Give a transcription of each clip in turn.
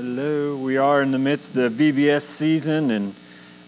Hello. We are in the midst of VBS season, and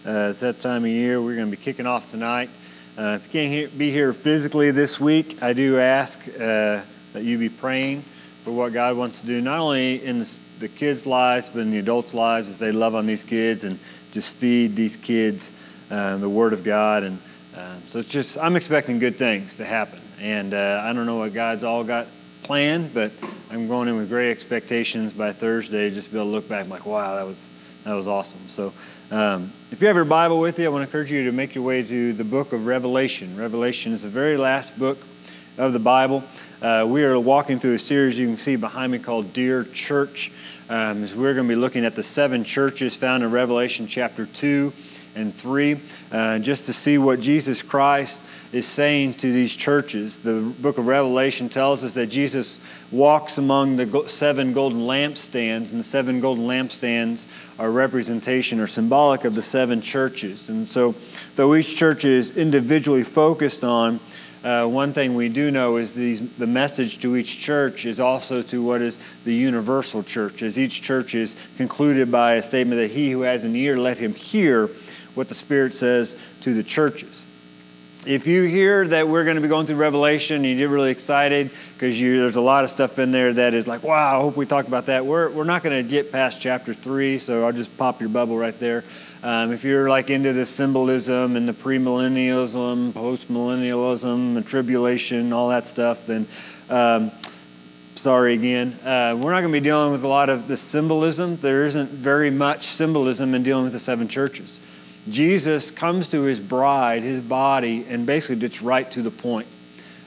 uh, it's that time of year. We're going to be kicking off tonight. Uh, if you can't hear, be here physically this week, I do ask uh, that you be praying for what God wants to do, not only in the, the kids' lives, but in the adults' lives as they love on these kids and just feed these kids uh, the Word of God. And uh, so it's just, I'm expecting good things to happen. And uh, I don't know what God's all got planned, but I'm going in with great expectations by Thursday, just to be able to look back like, wow, that was that was awesome. So, um, if you have your Bible with you, I want to encourage you to make your way to the book of Revelation. Revelation is the very last book of the Bible. Uh, we are walking through a series you can see behind me called Dear Church. Um, we're going to be looking at the seven churches found in Revelation chapter 2 and 3, uh, just to see what Jesus Christ is saying to these churches. The book of Revelation tells us that Jesus walks among the seven golden lampstands, and the seven golden lampstands are representation or symbolic of the seven churches. And so, though each church is individually focused on, uh, one thing we do know is these, the message to each church is also to what is the universal church, as each church is concluded by a statement that he who has an ear, let him hear what the Spirit says to the churches if you hear that we're going to be going through Revelation, and you get really excited because there's a lot of stuff in there that is like, wow, I hope we talk about that. We're, we're not going to get past chapter three, so I'll just pop your bubble right there. Um, if you're like into the symbolism and the premillennialism, postmillennialism, the tribulation, all that stuff, then um, sorry again. Uh, we're not going to be dealing with a lot of the symbolism. There isn't very much symbolism in dealing with the seven churches. Jesus comes to his bride, his body, and basically gets right to the point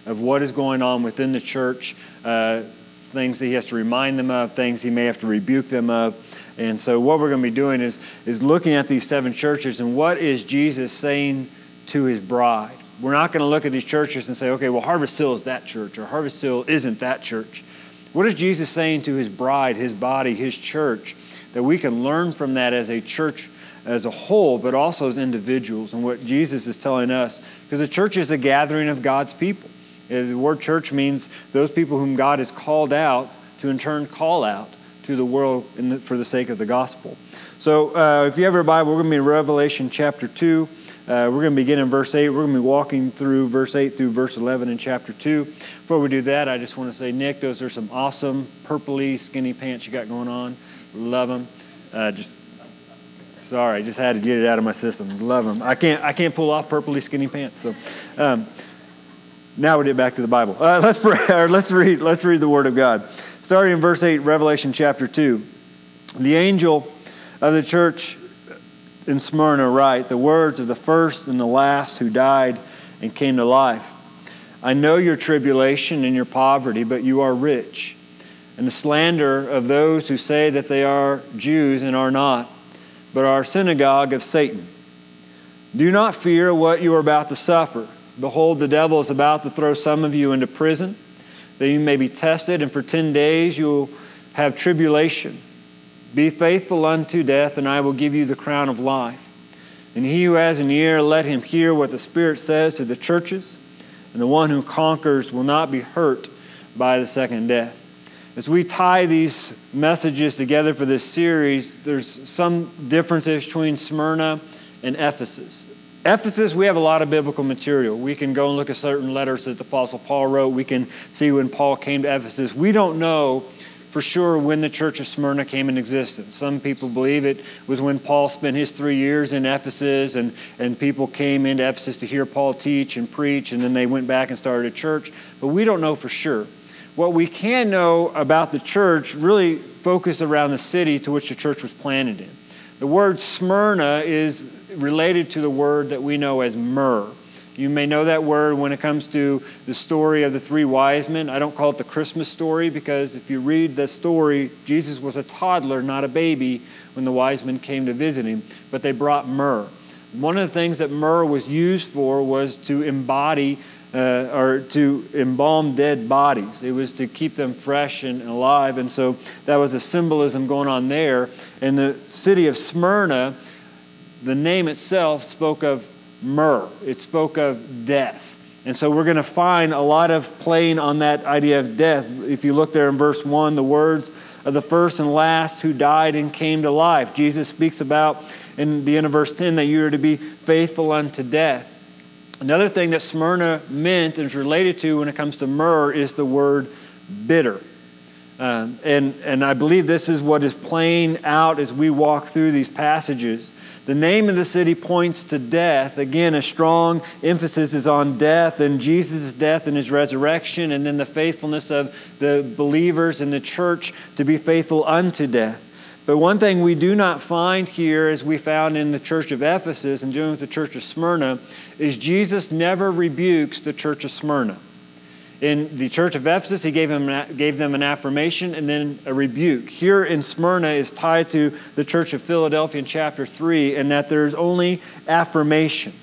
of what is going on within the church, uh, things that he has to remind them of, things he may have to rebuke them of. And so, what we're going to be doing is, is looking at these seven churches and what is Jesus saying to his bride. We're not going to look at these churches and say, okay, well, Harvest Hill is that church, or Harvest Hill isn't that church. What is Jesus saying to his bride, his body, his church, that we can learn from that as a church as a whole, but also as individuals, and what Jesus is telling us. Because the church is a gathering of God's people. The word church means those people whom God has called out to in turn call out to the world the, for the sake of the gospel. So uh, if you have your Bible, we're going to be in Revelation chapter 2. Uh, we're going to begin in verse 8. We're going to be walking through verse 8 through verse 11 in chapter 2. Before we do that, I just want to say, Nick, those are some awesome purpley skinny pants you got going on. Love them. Uh, just Sorry, I just had to get it out of my system. Love them. I can't, I can't pull off purpley skinny pants. So um, now we get back to the Bible. Uh, let's pray, let's read. Let's read the Word of God. Starting in verse eight, Revelation chapter two. The angel of the church in Smyrna write the words of the first and the last who died and came to life. I know your tribulation and your poverty, but you are rich, and the slander of those who say that they are Jews and are not but are synagogue of Satan. Do not fear what you are about to suffer. Behold, the devil is about to throw some of you into prison, that you may be tested, and for ten days you will have tribulation. Be faithful unto death, and I will give you the crown of life. And he who has an ear, let him hear what the Spirit says to the churches. And the one who conquers will not be hurt by the second death. As we tie these messages together for this series, there's some differences between Smyrna and Ephesus. Ephesus, we have a lot of biblical material. We can go and look at certain letters that the Apostle Paul wrote. We can see when Paul came to Ephesus. We don't know for sure when the church of Smyrna came in existence. Some people believe it was when Paul spent his three years in Ephesus and, and people came into Ephesus to hear Paul teach and preach, and then they went back and started a church. But we don't know for sure. What we can know about the church really focused around the city to which the church was planted in. The word Smyrna is related to the word that we know as myrrh. You may know that word when it comes to the story of the three wise men. I don't call it the Christmas story because if you read the story, Jesus was a toddler, not a baby, when the wise men came to visit him, but they brought myrrh. One of the things that myrrh was used for was to embody uh, or to embalm dead bodies. It was to keep them fresh and alive. And so that was a symbolism going on there. In the city of Smyrna, the name itself spoke of myrrh, it spoke of death. And so we're going to find a lot of playing on that idea of death. If you look there in verse 1, the words of the first and last who died and came to life. Jesus speaks about in the end of verse 10 that you are to be faithful unto death. Another thing that Smyrna meant and is related to when it comes to myrrh is the word bitter. Um, and, and I believe this is what is playing out as we walk through these passages. The name of the city points to death. Again, a strong emphasis is on death and Jesus' death and his resurrection, and then the faithfulness of the believers in the church to be faithful unto death. But one thing we do not find here, as we found in the church of Ephesus and dealing with the church of Smyrna, is Jesus never rebukes the church of Smyrna. In the church of Ephesus, he gave, him, gave them an affirmation and then a rebuke. Here in Smyrna is tied to the church of Philadelphia in chapter 3, and that there's only affirmation.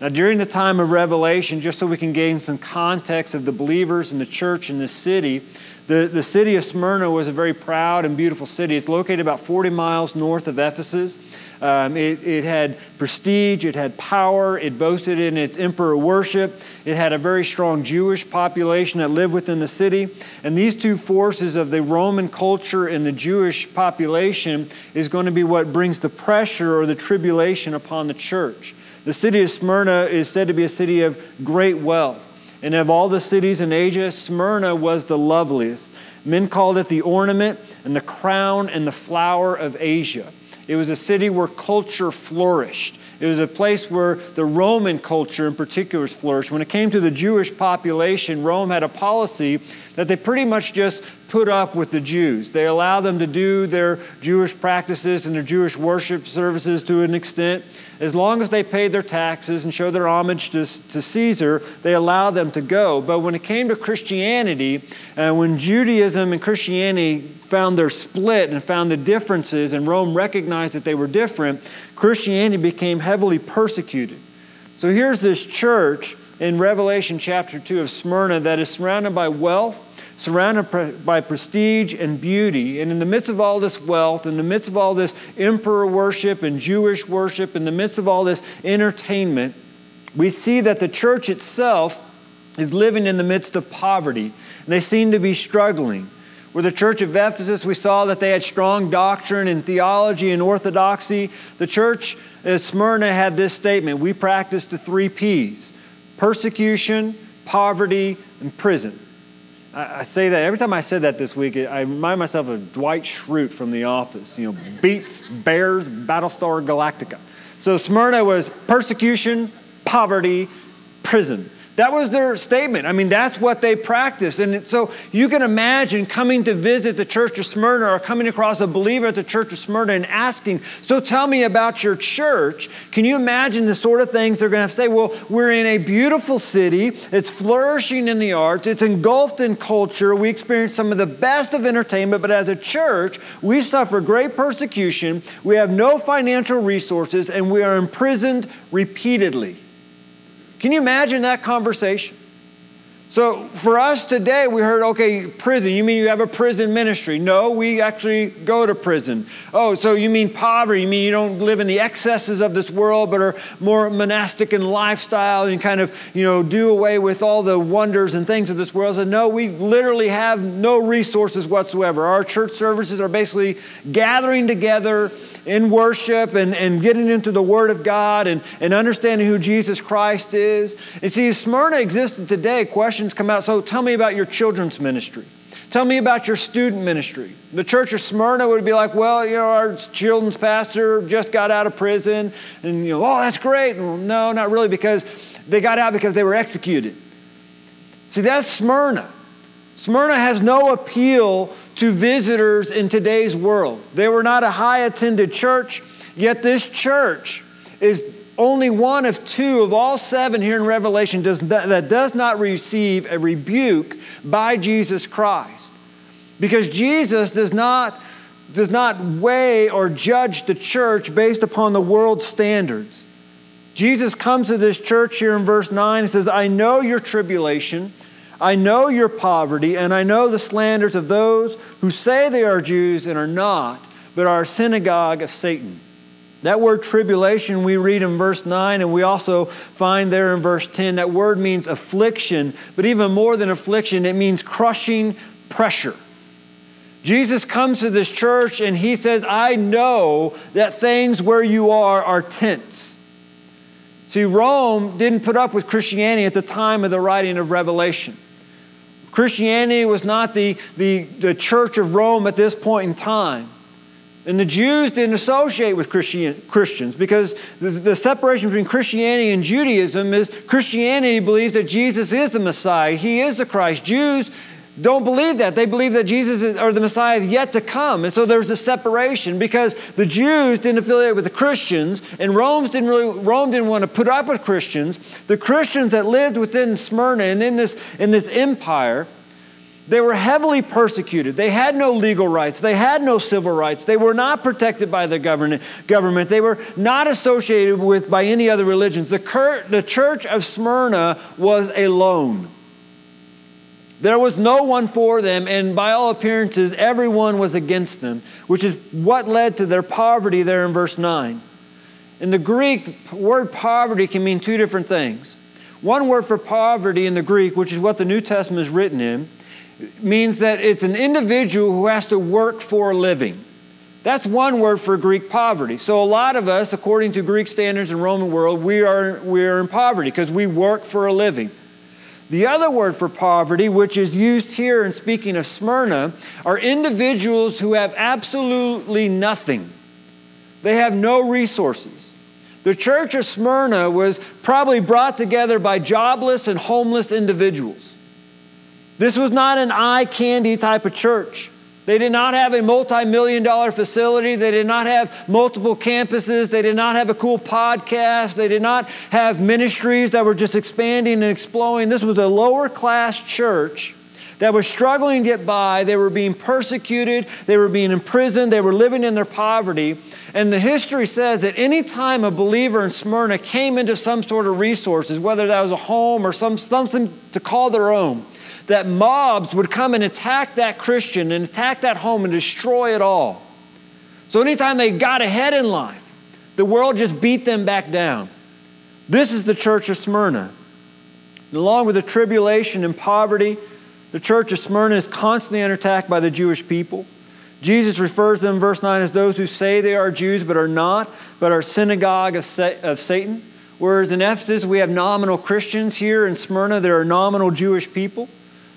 Now, during the time of Revelation, just so we can gain some context of the believers in the church in the city, the, the city of Smyrna was a very proud and beautiful city. It's located about 40 miles north of Ephesus. Um, it, it, had prestige, it had power, it boasted in its emperor worship, it had a very strong Jewish population that lived within the city. And these two forces of the Roman culture and the Jewish population is going to be what brings the pressure or the tribulation upon the church. The city of Smyrna is said to be a city of great wealth. And of all the cities in Asia, Smyrna was the loveliest. Men called it the ornament and the crown and the flower of Asia. It was a city where culture flourished. It was a place where the Roman culture in particular flourished. When it came to the Jewish population, Rome had a policy that they pretty much just put up with the Jews. They allowed them to do their Jewish practices and their Jewish worship services to an extent. As long as they paid their taxes and showed their homage to, to Caesar, they allowed them to go. But when it came to Christianity, and uh, when Judaism and Christianity found their split and found the differences, and Rome recognized that they were different, Christianity became heavily persecuted. So here's this church in Revelation chapter 2 of Smyrna that is surrounded by wealth surrounded by prestige and beauty. And in the midst of all this wealth, in the midst of all this emperor worship and Jewish worship, in the midst of all this entertainment, we see that the church itself is living in the midst of poverty. And they seem to be struggling. Where the church of Ephesus, we saw that they had strong doctrine and theology and orthodoxy. The church of Smyrna had this statement We practice the three P's persecution, poverty, and prison. I, say that every time I said that this week, I remind myself of Dwight Schrute from The Office. You know, beets, bears, Battlestar Galactica. So Smyrna was persecution, poverty, prison. That was their statement. I mean, that's what they practiced. And so you can imagine coming to visit the church of Smyrna or coming across a believer at the church of Smyrna and asking, So tell me about your church. Can you imagine the sort of things they're going to say? Well, we're in a beautiful city, it's flourishing in the arts, it's engulfed in culture. We experience some of the best of entertainment, but as a church, we suffer great persecution, we have no financial resources, and we are imprisoned repeatedly. Can you imagine that conversation? So for us today, we heard, okay, prison. You mean you have a prison ministry? No, we actually go to prison. Oh, so you mean poverty? You mean you don't live in the excesses of this world, but are more monastic in lifestyle and kind of, you know, do away with all the wonders and things of this world? So no, we literally have no resources whatsoever. Our church services are basically gathering together in worship and, and getting into the Word of God and, and understanding who Jesus Christ is. And see, Smyrna existed today. Questions come out. So tell me about your children's ministry. Tell me about your student ministry. The church of Smyrna would be like, well, you know, our children's pastor just got out of prison. And, you know, oh, that's great. Well, no, not really, because they got out because they were executed. See, that's Smyrna. Smyrna has no appeal to visitors in today's world. They were not a high attended church, yet this church is only one of two of all seven here in Revelation does, that does not receive a rebuke by Jesus Christ. Because Jesus does not, does not weigh or judge the church based upon the world's standards. Jesus comes to this church here in verse 9 and says, I know your tribulation. I know your poverty, and I know the slanders of those who say they are Jews and are not, but are a synagogue of Satan. That word tribulation we read in verse 9, and we also find there in verse 10. That word means affliction, but even more than affliction, it means crushing pressure. Jesus comes to this church and he says, I know that things where you are are tense. See, Rome didn't put up with Christianity at the time of the writing of Revelation. Christianity was not the, the, the church of Rome at this point in time. And the Jews didn't associate with Christian, Christians because the, the, separation between Christianity and Judaism is Christianity believes that Jesus is the Messiah, He is the Christ. Jews don't believe that. They believe that Jesus is, or the Messiah is yet to come. And so there's a separation because the Jews didn't affiliate with the Christians, and Rome didn't really, Rome didn't want to put up with Christians. The Christians that lived within Smyrna and in this, in this empire, they were heavily persecuted. They had no legal rights. They had no civil rights. They were not protected by the government. They were not associated with by any other religions. The, the church of Smyrna was alone. There was no one for them, and by all appearances, everyone was against them, which is what led to their poverty there in verse 9. In the Greek, word poverty can mean two different things. One word for poverty in the Greek, which is what the New Testament is written in, means that it's an individual who has to work for a living. That's one word for Greek poverty. So a lot of us, according to Greek standards and Roman world, we are, we are in poverty because we work for a living. The other word for poverty, which is used here in speaking of Smyrna, are individuals who have absolutely nothing. They have no resources. The church of Smyrna was probably brought together by jobless and homeless individuals. This was not an eye candy type of church. They did not have a multi million dollar facility. They did not have multiple campuses. They did not have a cool podcast. They did not have ministries that were just expanding and exploding. This was a lower class church that was struggling to get by. They were being persecuted. They were being imprisoned. They were living in their poverty. And the history says that any time a believer in Smyrna came into some sort of resources, whether that was a home or some, something to call their own, that mobs would come and attack that Christian and attack that home and destroy it all. So anytime they got ahead in life, the world just beat them back down. This is the church of Smyrna. And along with the tribulation and poverty, the church of Smyrna is constantly under attack by the Jewish people. Jesus refers to them verse 9 as those who say they are Jews but are not, but are synagogue of, Satan. Whereas in Ephesus, we have nominal Christians. Here in Smyrna, there are nominal Jewish people.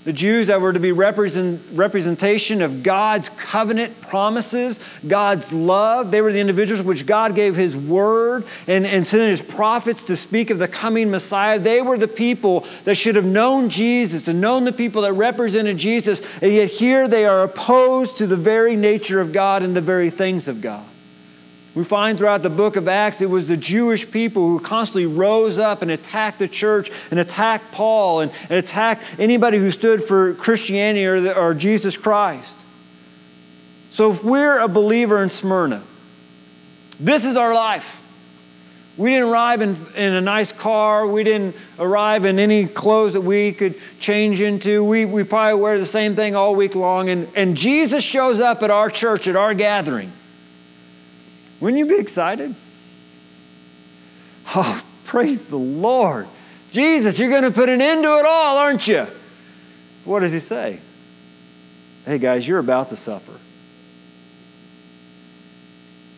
The Jews that were to be represent, representation of God's covenant promises, God's love. They were the individuals which God gave His word and, and sent His prophets to speak of the coming Messiah. They were the people that should have known Jesus and known the people that represented Jesus. And yet here they are opposed to the very nature of God and the very things of God. We find throughout the book of Acts it was the Jewish people who constantly rose up and attacked the church and attacked Paul and, and attacked anybody who stood for Christianity or, the, or Jesus Christ. So if we're a believer in Smyrna, this is our life. We didn't arrive in, in a nice car. We didn't arrive in any clothes that we could change into. We, we probably wear the same thing all week long. And, and Jesus shows up at our church, at our gathering. Wouldn't you be excited? Oh, praise the Lord. Jesus, you're going to put an end to it all, aren't you? What does he say? Hey, guys, you're about to suffer.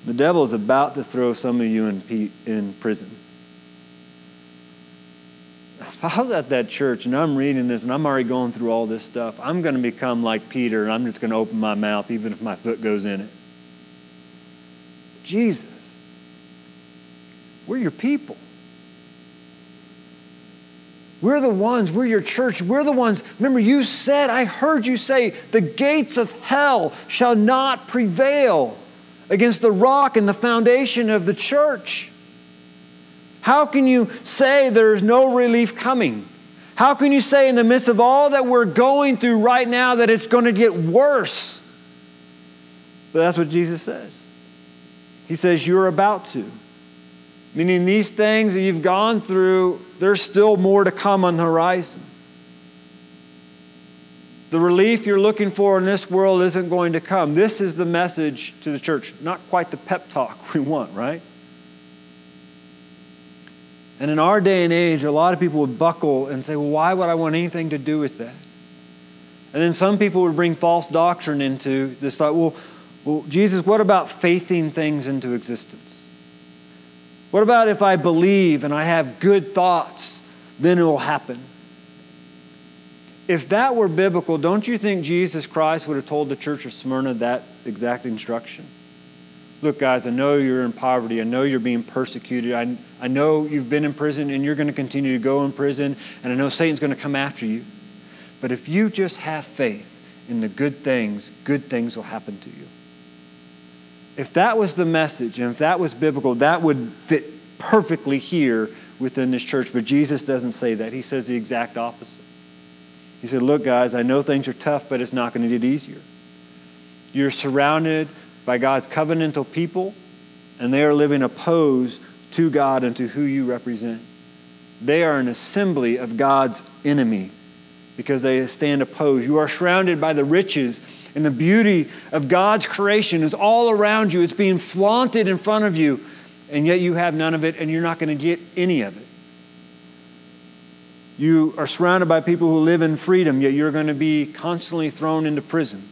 The devil is about to throw some of you in, in prison. If I was at that church and I'm reading this and I'm already going through all this stuff, I'm going to become like Peter and I'm just going to open my mouth even if my foot goes in it. Jesus. We're your people. We're the ones, we're your church. We're the ones. Remember, you said, I heard you say, the gates of hell shall not prevail against the rock and the foundation of the church. How can you say there's no relief coming? How can you say, in the midst of all that we're going through right now, that it's going to get worse? But that's what Jesus says. He says, You're about to. Meaning, these things that you've gone through, there's still more to come on the horizon. The relief you're looking for in this world isn't going to come. This is the message to the church. Not quite the pep talk we want, right? And in our day and age, a lot of people would buckle and say, Well, why would I want anything to do with that? And then some people would bring false doctrine into this thought, well, well, Jesus, what about faithing things into existence? What about if I believe and I have good thoughts, then it will happen? If that were biblical, don't you think Jesus Christ would have told the church of Smyrna that exact instruction? Look, guys, I know you're in poverty. I know you're being persecuted. I, I know you've been in prison and you're going to continue to go in prison. And I know Satan's going to come after you. But if you just have faith in the good things, good things will happen to you. If that was the message and if that was biblical, that would fit perfectly here within this church. But Jesus doesn't say that. He says the exact opposite. He said, Look, guys, I know things are tough, but it's not going to get easier. You're surrounded by God's covenantal people, and they are living opposed to God and to who you represent. They are an assembly of God's enemy because they stand opposed. You are surrounded by the riches and the beauty of God's creation is all around you. It's being flaunted in front of you, and yet you have none of it, and you're not going to get any of it. You are surrounded by people who live in freedom, yet you're going to be constantly thrown into prison.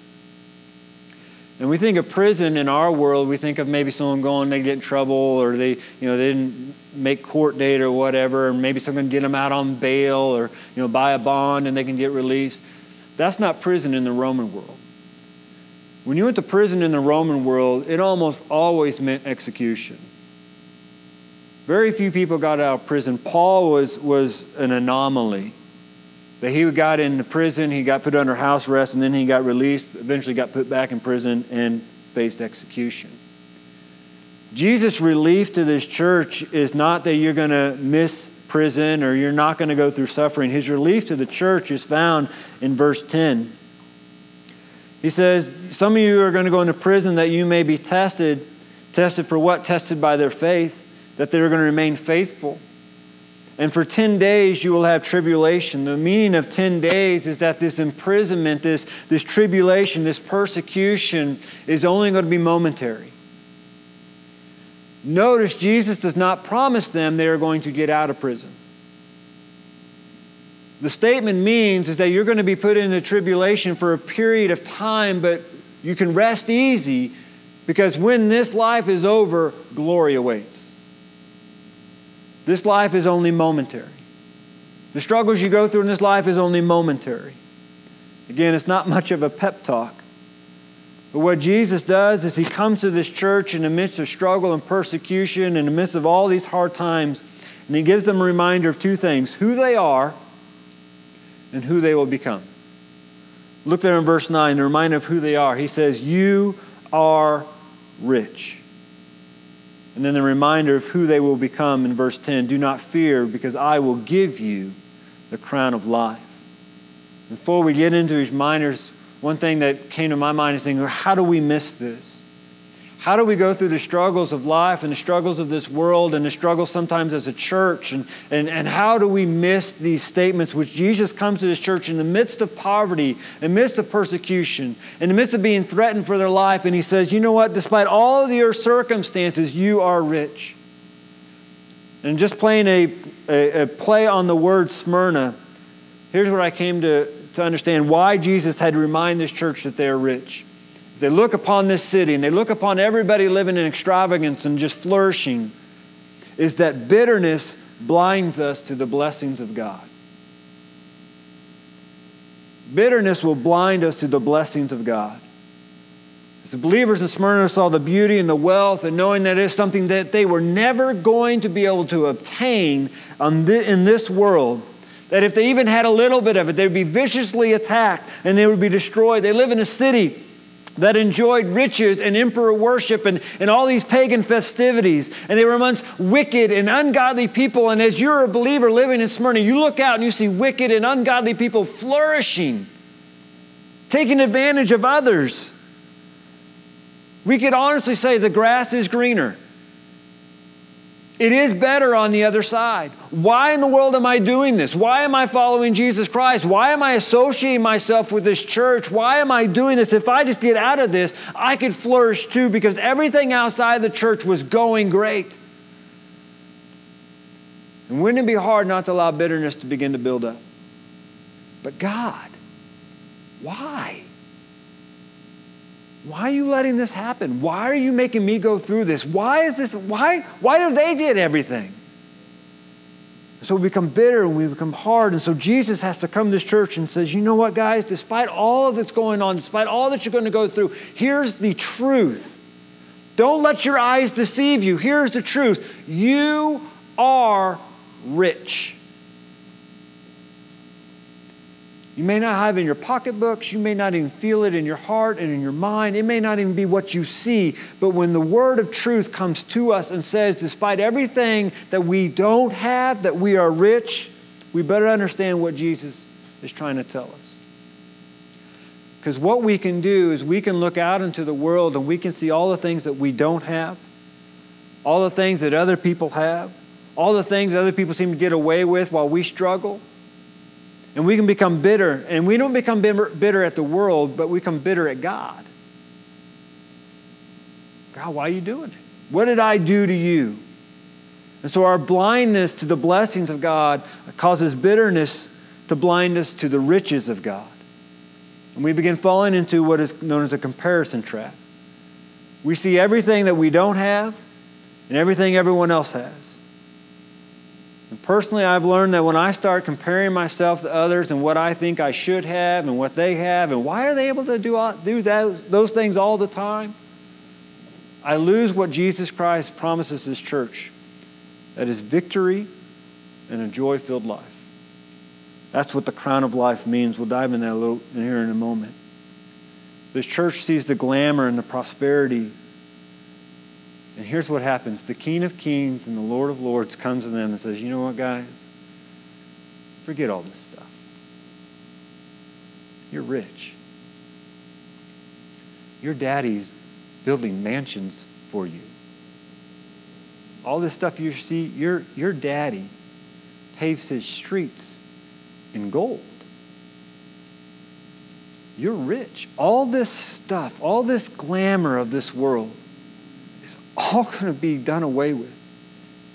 And we think of prison in our world, we think of maybe someone going, they get in trouble, or they, you know, they didn't make court date or whatever, and maybe someone can get them out on bail or, you know, buy a bond and they can get released. That's not prison in the Roman world. When you went to prison in the Roman world, it almost always meant execution. Very few people got out of prison. Paul was, was an anomaly. That he got into prison, he got put under house arrest, and then he got released, eventually got put back in prison and faced execution. Jesus' relief to this church is not that you're going to miss prison or you're not going to go through suffering. His relief to the church is found in verse 10. He says, Some of you are going to go into prison that you may be tested. Tested for what? Tested by their faith, that they're going to remain faithful. And for 10 days you will have tribulation. The meaning of 10 days is that this imprisonment, this, this tribulation, this persecution is only going to be momentary. Notice Jesus does not promise them they are going to get out of prison. The statement means is that you're going to be put into tribulation for a period of time, but you can rest easy because when this life is over, glory awaits. This life is only momentary. The struggles you go through in this life is only momentary. Again, it's not much of a pep talk. But what Jesus does is he comes to this church in the midst of struggle and persecution, in the midst of all these hard times, and he gives them a reminder of two things who they are and who they will become. Look there in verse 9, the reminder of who they are. He says, You are rich. And then the reminder of who they will become in verse 10 Do not fear, because I will give you the crown of life. Before we get into these minors, one thing that came to my mind is thinking, how do we miss this? How do we go through the struggles of life and the struggles of this world and the struggles sometimes as a church? And, and, and how do we miss these statements which Jesus comes to this church in the midst of poverty, in the midst of persecution, in the midst of being threatened for their life? And he says, You know what? Despite all of your circumstances, you are rich. And just playing a, a, a play on the word Smyrna, here's what I came to, to understand why Jesus had to remind this church that they are rich they look upon this city and they look upon everybody living in extravagance and just flourishing, is that bitterness blinds us to the blessings of God. Bitterness will blind us to the blessings of God. As the believers in Smyrna saw the beauty and the wealth, and knowing that it's something that they were never going to be able to obtain in this world, that if they even had a little bit of it, they'd be viciously attacked and they would be destroyed. They live in a city that enjoyed riches and emperor worship and, and all these pagan festivities. And they were amongst wicked and ungodly people. And as you're a believer living in Smyrna, you look out and you see wicked and ungodly people flourishing, taking advantage of others. We could honestly say the grass is greener. It is better on the other side. Why in the world am I doing this? Why am I following Jesus Christ? Why am I associating myself with this church? Why am I doing this? If I just get out of this, I could flourish too because everything outside the church was going great. And wouldn't it be hard not to allow bitterness to begin to build up? But God, Why? Why are you letting this happen? Why are you making me go through this? Why is this? Why, why do they get everything? So we become bitter and we become hard. And so Jesus has to come to this church and says, you know what, guys, despite all of that's going on, despite all that you're going to go through, here's the truth. Don't let your eyes deceive you. Here's the truth. You are rich. You may not have in your pocketbooks. You may not even feel it in your heart and in your mind. It may not even be what you see. But when the word of truth comes to us and says, despite everything that we don't have, that we are rich, we better understand what Jesus is trying to tell us. Because what we can do is we can look out into the world and we can see all the things that we don't have, all the things that other people have, all the things other people seem to get away with while we struggle. And we can become bitter. And we don't become bitter at the world, but we become bitter at God. God, why are you doing it? What did I do to you? And so our blindness to the blessings of God causes bitterness to blind us to the riches of God. And we begin falling into what is known as a comparison trap. We see everything that we don't have and everything everyone else has. And personally, I've learned that when I start comparing myself to others and what I think I should have and what they have, and why are they able to do, all, do those, those things all the time, I lose what Jesus Christ promises His church that is victory and a joy filled life. That's what the crown of life means. We'll dive in that a little in here in a moment. This church sees the glamour and the prosperity and here's what happens the King of Kings and the Lord of Lords comes to them and says, You know what, guys? Forget all this stuff. You're rich. Your daddy's building mansions for you. All this stuff you see, your, your daddy paves his streets in gold. You're rich. All this stuff, all this glamour of this world all going to be done away with.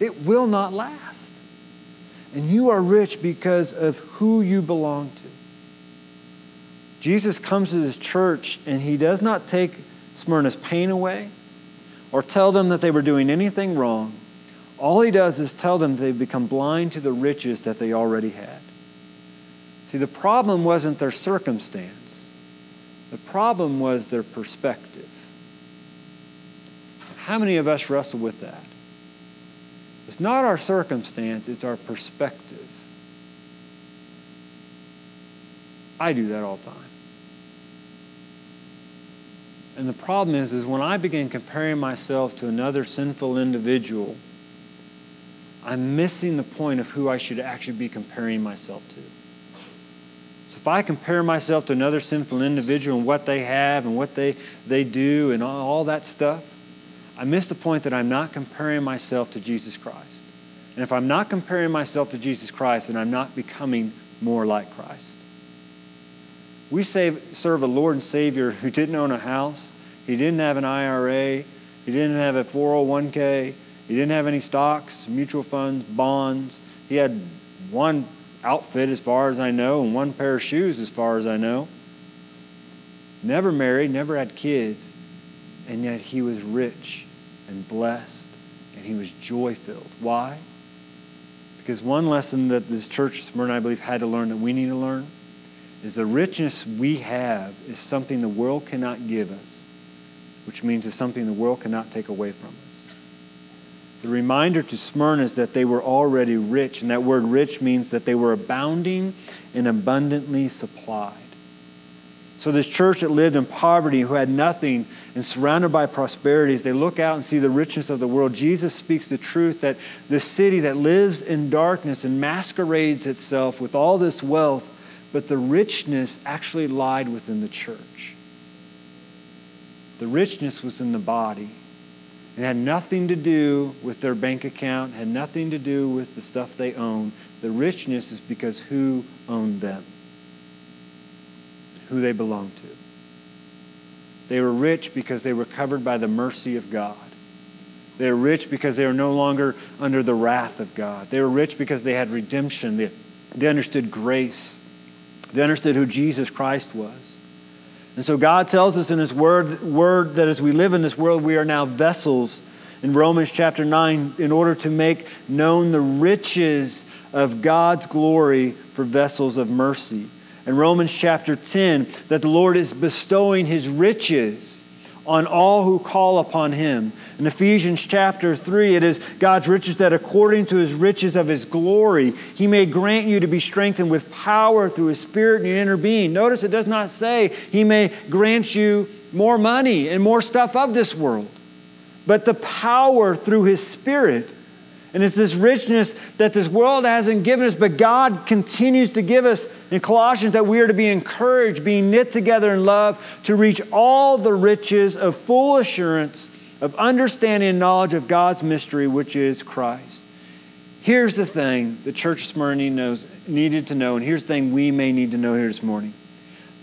It will not last. And you are rich because of who you belong to. Jesus comes to this church and he does not take Smyrna's pain away or tell them that they were doing anything wrong. All he does is tell them they've become blind to the riches that they already had. See, the problem wasn't their circumstance, the problem was their perspective. How many of us wrestle with that? It's not our circumstance, it's our perspective. I do that all the time. And the problem is, is when I begin comparing myself to another sinful individual, I'm missing the point of who I should actually be comparing myself to. So if I compare myself to another sinful individual and what they have and what they, they do and all, that stuff, I miss the point that I'm not comparing myself to Jesus Christ. And if I'm not comparing myself to Jesus Christ, then I'm not becoming more like Christ. We save, serve a Lord and Savior who didn't own a house, he didn't have an IRA, he didn't have a 401k, he didn't have any stocks, mutual funds, bonds. He had one outfit, as far as I know, and one pair of shoes, as far as I know. Never married, never had kids, and yet he was rich and blessed, and he was joy filled. Why? Because one lesson that this church Smyrna, I believe, had to learn that we need to learn is the richness we have is something the world cannot give us, which means it's something the world cannot take away from us. The reminder to Smyrna is that they were already rich, and that word rich means that they were abounding and abundantly supplied. So, this church that lived in poverty, who had nothing, and surrounded by prosperities, they look out and see the richness of the world. Jesus speaks the truth that the city that lives in darkness and masquerades itself with all this wealth, but the richness actually lied within the church. The richness was in the body. It had nothing to do with their bank account, had nothing to do with the stuff they own. The richness is because who owned them who they belonged to. They were rich because they were covered by the mercy of God. They were rich because they were no longer under the wrath of God. They were rich because they had redemption. They, they understood grace. They understood who Jesus Christ was. And so God tells us in His word, word that as we live in this world, we are now vessels in Romans chapter 9 in order to make known the riches of God's glory for vessels of mercy. In Romans chapter 10, that the Lord is bestowing His riches on all who call upon him. In Ephesians chapter 3, it is God's riches that according to his riches of his glory, he may grant you to be strengthened with power through his spirit in your inner being. Notice it does not say he may grant you more money and more stuff of this world, but the power through his spirit and it's this richness that this world hasn't given us, but God continues to give us in Colossians that we are to be encouraged, being knit together in love, to reach all the riches of full assurance of understanding and knowledge of God's mystery, which is Christ. Here's the thing the church of Smyrna knows, needed to know, and here's the thing we may need to know here this morning.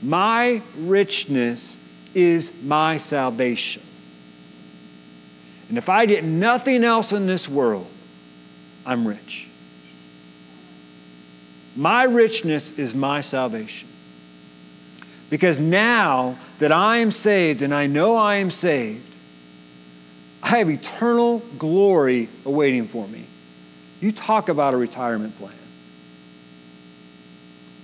My richness is my salvation. And if I get nothing else in this world, I'm rich. My richness is my salvation. Because now that I am saved and I know I am saved, I have eternal glory awaiting for me. You talk about a retirement plan.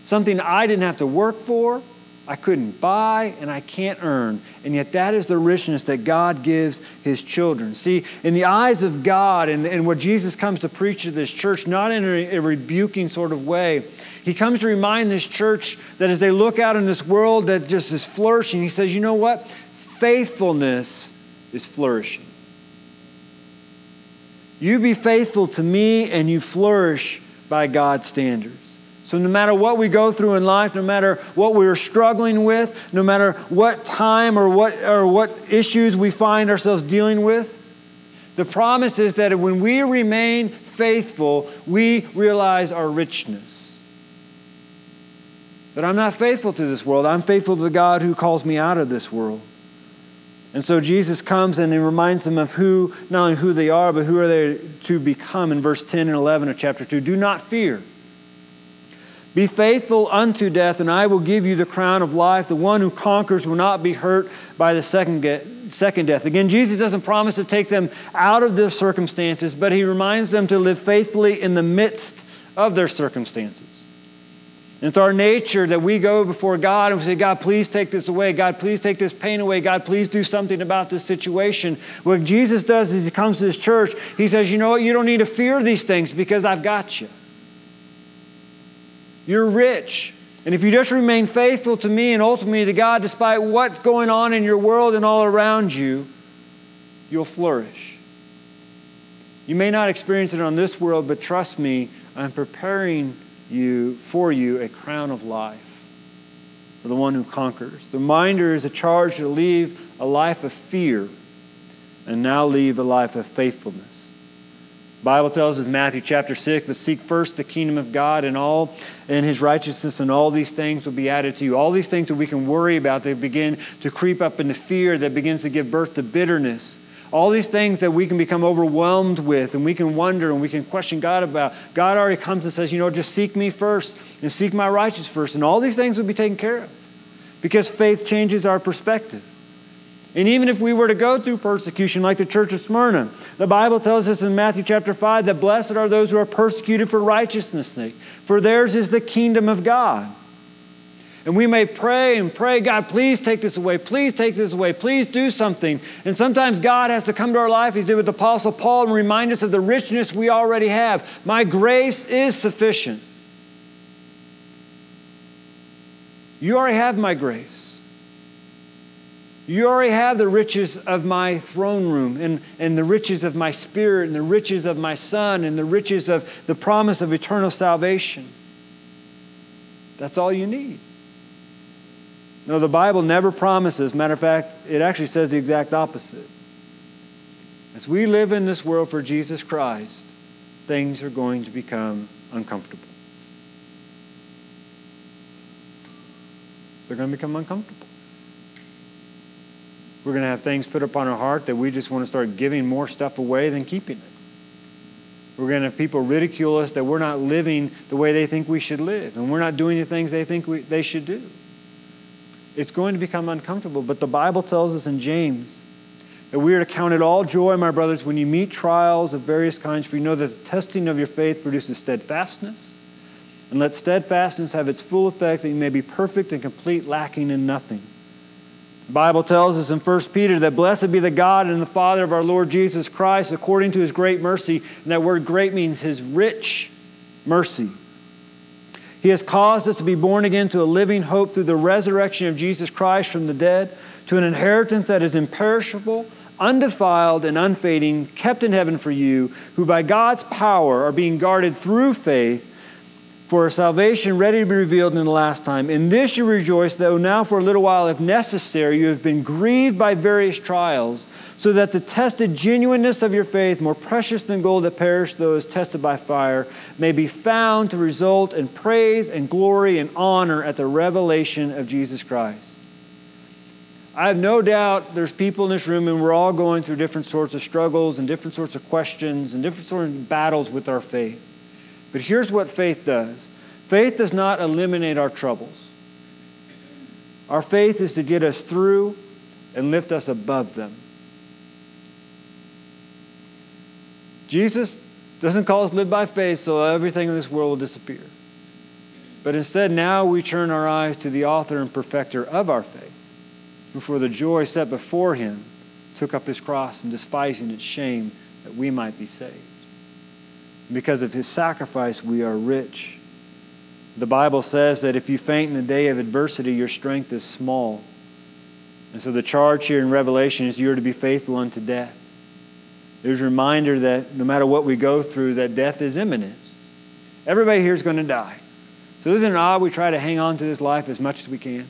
Something I didn't have to work for, I couldn't buy and I can't earn. And yet, that is the richness that God gives His children. See, in the eyes of God and, and what Jesus comes to preach to this church, not in a, a rebuking sort of way, He comes to remind this church that as they look out in this world that just is flourishing, He says, you know what? Faithfulness is flourishing. You be faithful to me and you flourish by God's standards. So, no matter what we go through in life, no matter what we're struggling with, no matter what time or what, or what issues we find ourselves dealing with, the promise is that when we remain faithful, we realize our richness. That I'm not faithful to this world, I'm faithful to the God who calls me out of this world. And so Jesus comes and he reminds them of who, not only who they are, but who are they to become in verse 10 and 11 of chapter 2. Do not fear. Be faithful unto death, and I will give you the crown of life. The one who conquers will not be hurt by the second, second death. Again, Jesus doesn't promise to take them out of their circumstances, but he reminds them to live faithfully in the midst of their circumstances. And it's our nature that we go before God and we say, God, please take this away. God, please take this pain away. God, please do something about this situation. What Jesus does is he comes to this church, he says, You know what? You don't need to fear these things because I've got you. You're rich. And if you just remain faithful to me and ultimately to God, despite what's going on in your world and all around you, you'll flourish. You may not experience it on this world, but trust me, I'm preparing you for you a crown of life for the one who conquers. The reminder is a charge to leave a life of fear and now leave a life of faithfulness. Bible tells us Matthew chapter 6, but seek first the kingdom of God and all and his righteousness, and all these things will be added to you. All these things that we can worry about, they begin to creep up into fear that begins to give birth to bitterness. All these things that we can become overwhelmed with and we can wonder and we can question God about. God already comes and says, you know, just seek me first and seek my righteousness first, and all these things will be taken care of. Because faith changes our perspective. And even if we were to go through persecution like the church of Smyrna, the Bible tells us in Matthew chapter 5 that blessed are those who are persecuted for righteousness' sake, for theirs is the kingdom of God. And we may pray and pray, God, please take this away. Please take this away. Please do something. And sometimes God has to come to our life, He did with the Apostle Paul, and remind us of the richness we already have. My grace is sufficient. You already have my grace. You already have the riches of my throne room and, and the riches of my spirit and the riches of my son and the riches of the promise of eternal salvation. That's all you need. No, the Bible never promises. Matter of fact, it actually says the exact opposite. As we live in this world for Jesus Christ, things are going to become uncomfortable. They're going to become uncomfortable. We're going to have things put upon our heart that we just want to start giving more stuff away than keeping it. We're going to have people ridicule us that we're not living the way they think we should live, and we're not doing the things they think we, they should do. it's going to become uncomfortable. But the Bible tells us in James that we are to count it all joy, my brothers, when you meet trials of various kinds, for you know that the testing of your faith produces steadfastness. And let steadfastness have its full effect, that you may be perfect and complete, lacking in nothing. The Bible tells us in 1 Peter that blessed be the God and the Father of our Lord Jesus Christ, according to his great mercy. And that word great means his rich mercy. He has caused us to be born again to a living hope through the resurrection of Jesus Christ from the dead, to an inheritance that is imperishable undefiled and unfading, kept in heaven for you, who by God's power are being guarded through faith for a salvation ready to be revealed in the last time. In this you rejoice, though now for a little while, if necessary, you have been grieved by various trials, so that the tested genuineness of your faith, more precious than gold that perished though is tested by fire, may be found to result in praise and glory and honor at the revelation of Jesus Christ. I have no doubt there's people in this room, and we're all going through different sorts of struggles and different sorts of questions and different sorts of battles with our faith. But here's what faith does faith does not eliminate our troubles, our faith is to get us through and lift us above them. Jesus doesn't call us live by faith so everything in this world will disappear. But instead, now we turn our eyes to the author and perfecter of our faith who for the joy set before him took up his cross and despising its shame that we might be saved. Because of his sacrifice, we are rich. The Bible says that if you faint in the day of adversity, your strength is small. And so the charge here in Revelation is you're to be faithful unto death. There's a reminder that no matter what we go through, that death is imminent. Everybody here is going to die. So isn't it odd we try to hang on to this life as much as we can?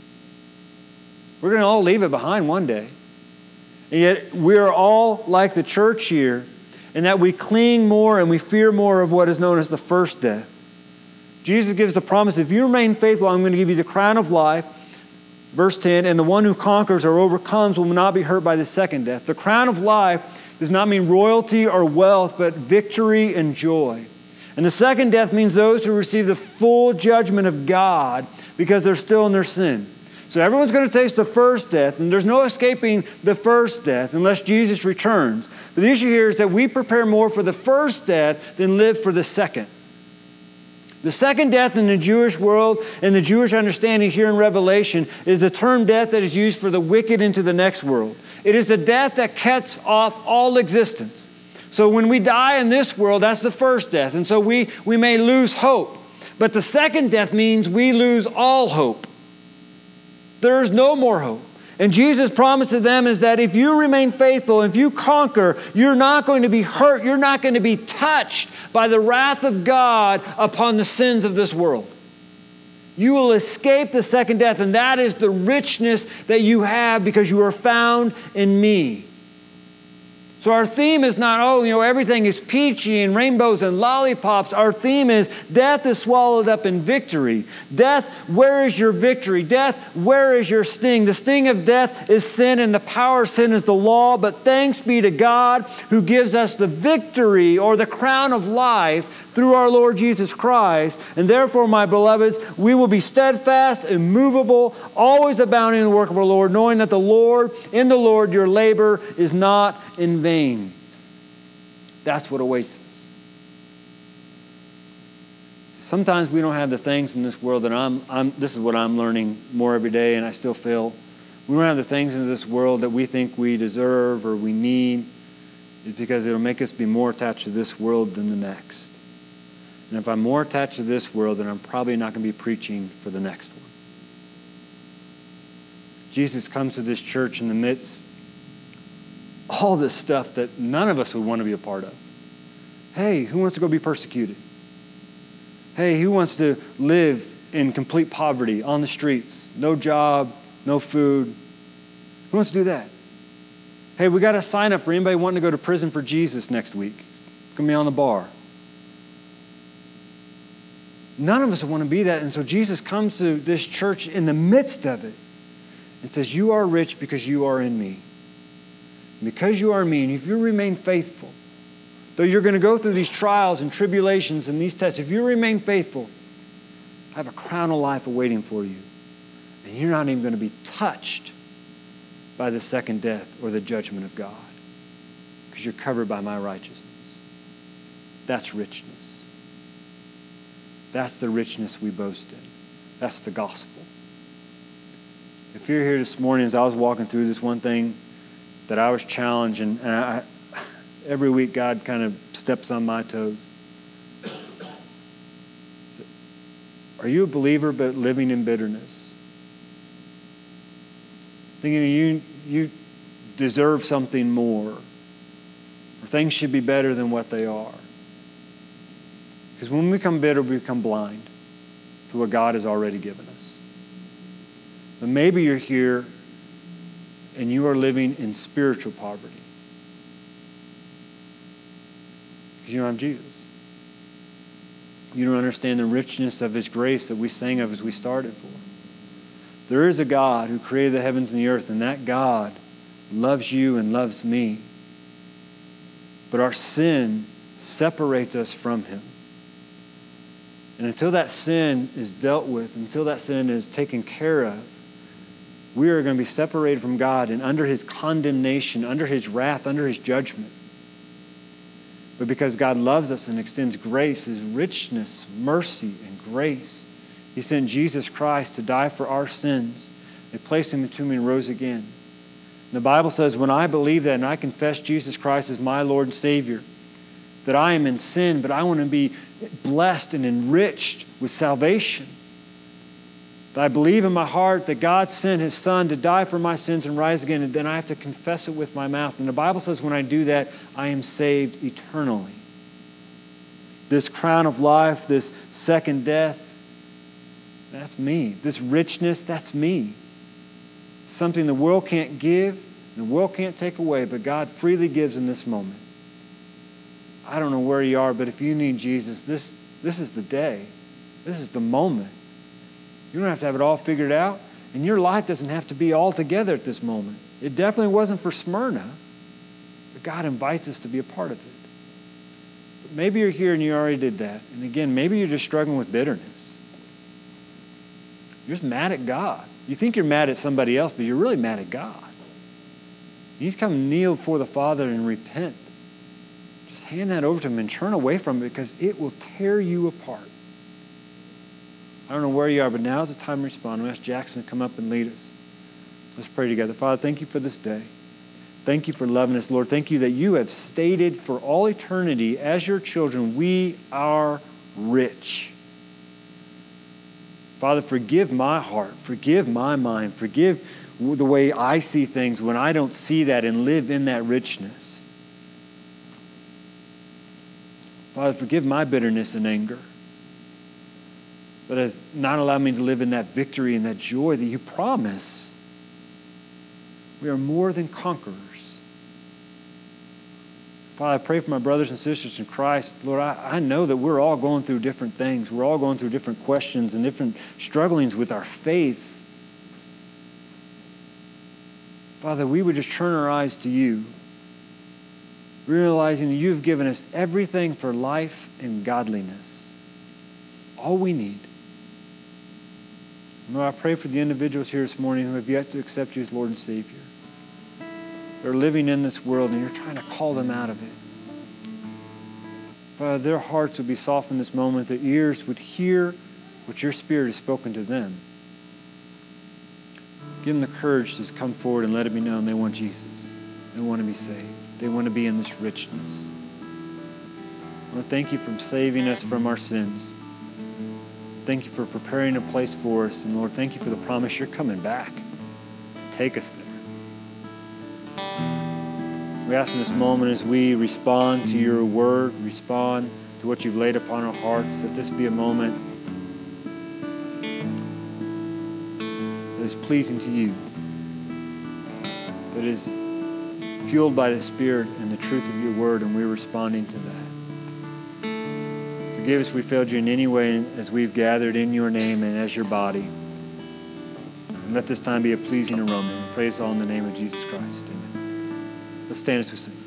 We're going to all leave it behind one day. And yet, we are all like the church here in that we cling more and we fear more of what is known as the first death. Jesus gives the promise if you remain faithful, I'm going to give you the crown of life. Verse 10 And the one who conquers or overcomes will not be hurt by the second death. The crown of life does not mean royalty or wealth, but victory and joy. And the second death means those who receive the full judgment of God because they're still in their sin. So everyone's going to taste the first death, and there's no escaping the first death unless Jesus returns. But the issue here is that we prepare more for the first death than live for the second. The second death in the Jewish world and the Jewish understanding here in Revelation is the term death that is used for the wicked into the next world. It is a death that cuts off all existence. So when we die in this world, that's the first death. And so we, we may lose hope. But the second death means we lose all hope. There's no more hope. And Jesus' promise to them is that if you remain faithful, if you conquer, you're not going to be hurt. You're not going to be touched by the wrath of God upon the sins of this world. You will escape the second death, and that is the richness that you have because you are found in me. So our theme is not, oh, you know, everything is peachy and rainbows and lollipops. Our theme is death is swallowed up in victory. Death, where is your victory? Death, where is your sting? The sting of death is sin, and the power of sin is the law. But thanks be to God who gives us the victory or the crown of life through our Lord Jesus Christ. And therefore, my beloveds, we will be steadfast, immovable, always abounding in the work of our Lord, knowing that the Lord, in the Lord, your labor is not in vain. That's what awaits us. Sometimes we don't have the things in this world that I'm, I'm this is what I'm learning more every day, and I still feel we don't have the things in this world that we think we deserve or we need. It's because it'll make us be more attached to this world than the next. And if I'm more attached to this world, then I'm probably not going to be preaching for the next one. Jesus comes to this church in the midst all this stuff that none of us would want to be a part of. Hey, who wants to go be persecuted? Hey, who wants to live in complete poverty on the streets? No job, no food. Who wants to do that? Hey, we got to sign up for anybody wanting to go to prison for Jesus next week. It's going to be on the bar. None of us want to be that. And so Jesus comes to this church in the midst of it and says, You are rich because you are in me. because you are me, and if you remain faithful, though you're going to go through these trials and tribulations and these tests, if you remain faithful, I have a crown of life awaiting for you. And you're not even going to be touched by the second death or the judgment of God because you're covered by my righteousness. That's richness. That's the richness we boast in. That's the gospel. If you're here this morning, as I was walking through this one thing that I was challenged, and, and I, every week God kind of steps on my toes. Are you a believer but living in bitterness? Thinking you, you deserve something more, or things should be better than what they are. Because when we become bitter, we become blind to what God has already given us. But maybe you're here and you are living in spiritual poverty. Because you don't have Jesus. You don't understand the richness of His grace that we sang of as we started for. There is a God who created the heavens and the earth, and that God loves you and loves me. But our sin separates us from Him. And until that sin is dealt with, until that sin is taken care of, we are going to be separated from God and under His condemnation, under His wrath, under His judgment. But because God loves us and extends grace, His richness, mercy, and grace, He sent Jesus Christ to die for our sins. They placed Him in the tomb and rose again. And the Bible says, when I believe that and I confess Jesus Christ as my Lord and Savior, that I am in sin, but I want to be blessed and enriched with salvation. That I believe in my heart that God sent His Son to die for my sins and rise again, and then I have to confess it with my mouth. And the Bible says when I do that, I am saved eternally. This crown of life, this second death, that's me. This richness, that's me. something the world can't give, the world can't take away, but God freely gives in this moment. I don't know where you are, but if you need Jesus, this, this is the day. This is the moment. You don't have to have it all figured out, and your life doesn't have to be all together at this moment. It definitely wasn't for Smyrna, but God invites us to be a part of it. But maybe you're here and you already did that. And again, maybe you're just struggling with bitterness. You're just mad at God. You think you're mad at somebody else, but you're really mad at God. He's come kneel before the Father and repent hand that over to him and turn away from it because it will tear you apart. I don't know where you are, but now is the time to respond. I'm ask Jackson to come up and lead us. Let's pray together. Father, thank you for this day. Thank you for loving us, Lord. Thank you that you have stated for all eternity, as your children, we are rich. Father, forgive my heart, forgive my mind, forgive the way I see things when I don't see that and live in that richness. Father, forgive my bitterness and anger. But has not allowed me to live in that victory and that joy that you promise. We are more than conquerors. Father, I pray for my brothers and sisters in Christ. Lord, I, I know that we're all going through different things. We're all going through different questions and different strugglings with our faith. Father, we would just turn our eyes to you realizing you've given us everything for life and godliness. All we need. Lord, I pray for the individuals here this morning who have yet to accept you as Lord and Savior. They're living in this world and you're trying to call them out of it. Father, their hearts would be softened this moment, their ears would hear what your Spirit has spoken to them. Give them the courage to come forward and let it be known they want Jesus. They want to be saved. They want to be in this richness. Lord, thank you for saving us from our sins. Thank you for preparing a place for us. And Lord, thank you for the promise you're coming back to take us there. We ask in this moment as we respond to your word, respond to what you've laid upon our hearts, that this be a moment that is pleasing to you, that is fueled by the Spirit and the truth of your word, and we're responding to that. Forgive us we failed you in any way as we've gathered in your name and as your body. And let this time be a pleasing aroma. We praise all in the name of Jesus Christ. Amen. Let's stand as we sing.